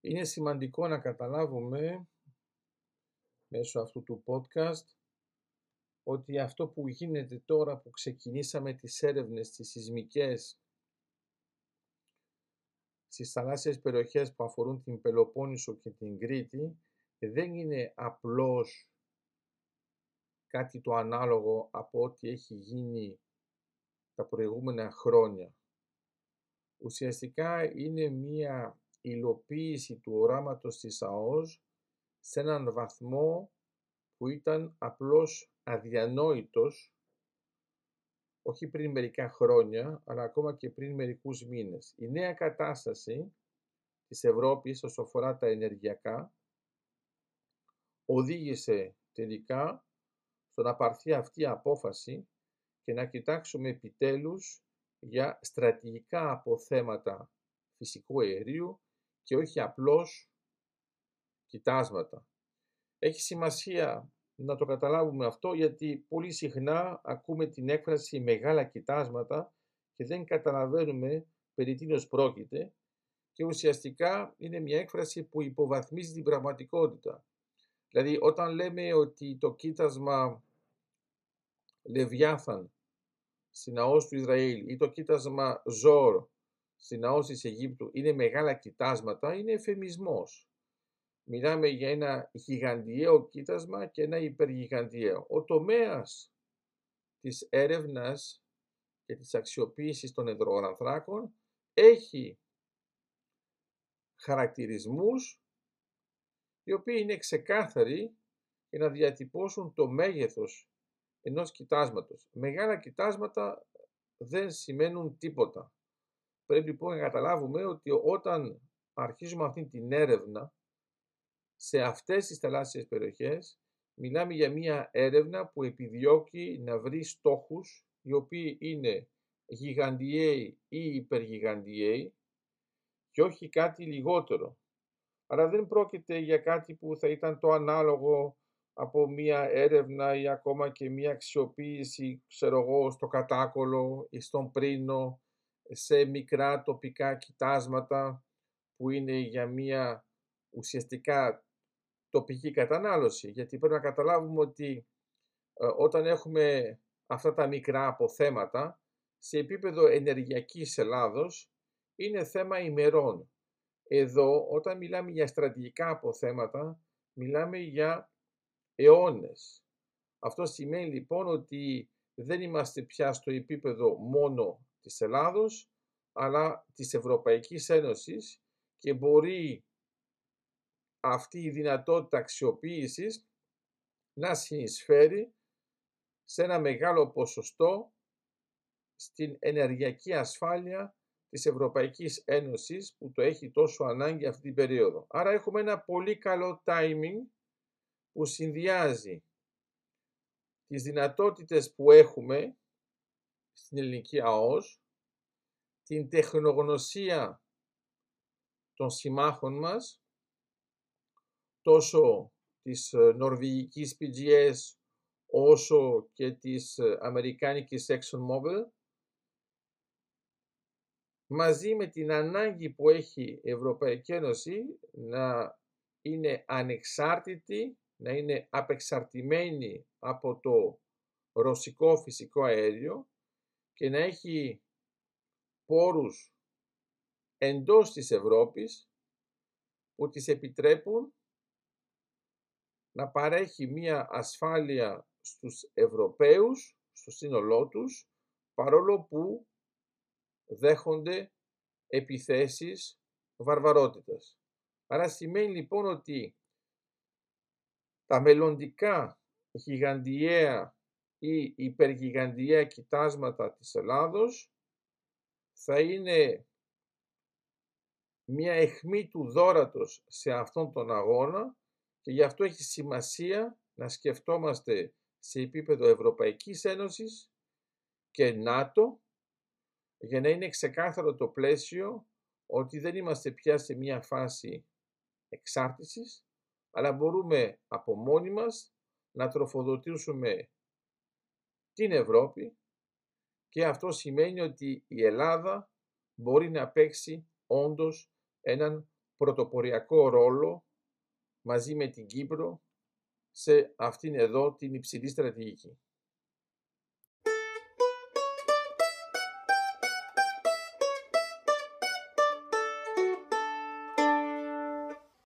Είναι σημαντικό να καταλάβουμε μέσω αυτού του podcast ότι αυτό που γίνεται τώρα που ξεκινήσαμε τις έρευνες τις σεισμικές στις θαλάσσιες περιοχές που αφορούν την Πελοπόννησο και την Κρήτη δεν είναι απλώς κάτι το ανάλογο από ό,τι έχει γίνει τα προηγούμενα χρόνια. Ουσιαστικά είναι μία υλοποίηση του οράματος της ΑΟΣ σε έναν βαθμό που ήταν απλώς αδιανόητος όχι πριν μερικά χρόνια, αλλά ακόμα και πριν μερικούς μήνες. Η νέα κατάσταση της Ευρώπης όσο αφορά τα ενεργειακά οδήγησε τελικά στο να πάρθει αυτή η απόφαση και να κοιτάξουμε επιτέλους για στρατηγικά αποθέματα φυσικού αερίου και όχι απλώς κοιτάσματα. Έχει σημασία να το καταλάβουμε αυτό γιατί πολύ συχνά ακούμε την έκφραση μεγάλα κοιτάσματα και δεν καταλαβαίνουμε περί τίνος πρόκειται και ουσιαστικά είναι μια έκφραση που υποβαθμίζει την πραγματικότητα. Δηλαδή όταν λέμε ότι το κοίτασμα Λεβιάθαν στην ΑΟΣ του Ισραήλ ή το κοίτασμα Ζόρ στην ΑΟΣ της Αιγύπτου είναι μεγάλα κοιτάσματα, είναι εφημισμός. Μιλάμε για ένα γιγαντιαίο κοίτασμα και ένα υπεργιγαντιαίο. Ο τομέας της έρευνας και της αξιοποίησης των υδρογονανθράκων έχει χαρακτηρισμούς οι οποίοι είναι ξεκάθαροι για να διατυπώσουν το μέγεθος ενός κοιτάσματος. Μεγάλα κοιτάσματα δεν σημαίνουν τίποτα. Πρέπει λοιπόν να καταλάβουμε ότι όταν αρχίζουμε αυτή την έρευνα σε αυτές τις θαλάσσιες περιοχές, μιλάμε για μια έρευνα που επιδιώκει να βρει στόχους οι οποίοι είναι γιγαντιαίοι ή υπεργιγαντιαίοι και όχι κάτι λιγότερο. Άρα δεν πρόκειται για κάτι που θα ήταν το ανάλογο από μία έρευνα ή ακόμα και μία αξιοποίηση, ξέρω εγώ, στο κατάκολο ή στον πρίνο, σε μικρά τοπικά κοιτάσματα που είναι για μία ουσιαστικά τοπική κατανάλωση. Γιατί πρέπει να καταλάβουμε ότι ε, όταν έχουμε αυτά τα μικρά αποθέματα, σε επίπεδο ενεργειακής Ελλάδος, είναι θέμα ημερών. Εδώ, όταν μιλάμε για στρατηγικά αποθέματα, μιλάμε για αιώνες. Αυτό σημαίνει λοιπόν ότι δεν είμαστε πια στο επίπεδο μόνο της Ελλάδος, αλλά της Ευρωπαϊκής Ένωσης και μπορεί αυτή η δυνατότητα αξιοποίησης να συνεισφέρει σε ένα μεγάλο ποσοστό στην ενεργειακή ασφάλεια της Ευρωπαϊκής Ένωσης που το έχει τόσο ανάγκη αυτή την περίοδο. Άρα έχουμε ένα πολύ καλό timing που συνδυάζει τις δυνατότητες που έχουμε στην ελληνική ΑΟΣ, την τεχνογνωσία των συμμάχων μας, τόσο της ε, νορβηγικής PGS όσο και της ε, αμερικάνικης ExxonMobil, μαζί με την ανάγκη που έχει η Ευρωπαϊκή Ένωση να είναι ανεξάρτητη να είναι απεξαρτημένη από το ρωσικό φυσικό αέριο και να έχει πόρους εντός της Ευρώπης που τις επιτρέπουν να παρέχει μία ασφάλεια στους Ευρωπαίους, στο σύνολό τους, παρόλο που δέχονται επιθέσεις βαρβαρότητας. Άρα σημαίνει λοιπόν ότι τα μελλοντικά γιγαντιαία ή υπεργιγαντιαία κοιτάσματα της Ελλάδος θα είναι μια αιχμή του δόρατος σε αυτόν τον αγώνα και γι' αυτό έχει σημασία να σκεφτόμαστε σε επίπεδο Ευρωπαϊκής Ένωσης και ΝΑΤΟ για να είναι ξεκάθαρο το πλαίσιο ότι δεν είμαστε πια σε μια φάση εξάρτησης αλλά μπορούμε από μόνοι μας να τροφοδοτήσουμε την Ευρώπη και αυτό σημαίνει ότι η Ελλάδα μπορεί να παίξει όντως έναν πρωτοποριακό ρόλο μαζί με την Κύπρο σε αυτήν εδώ την υψηλή στρατηγική.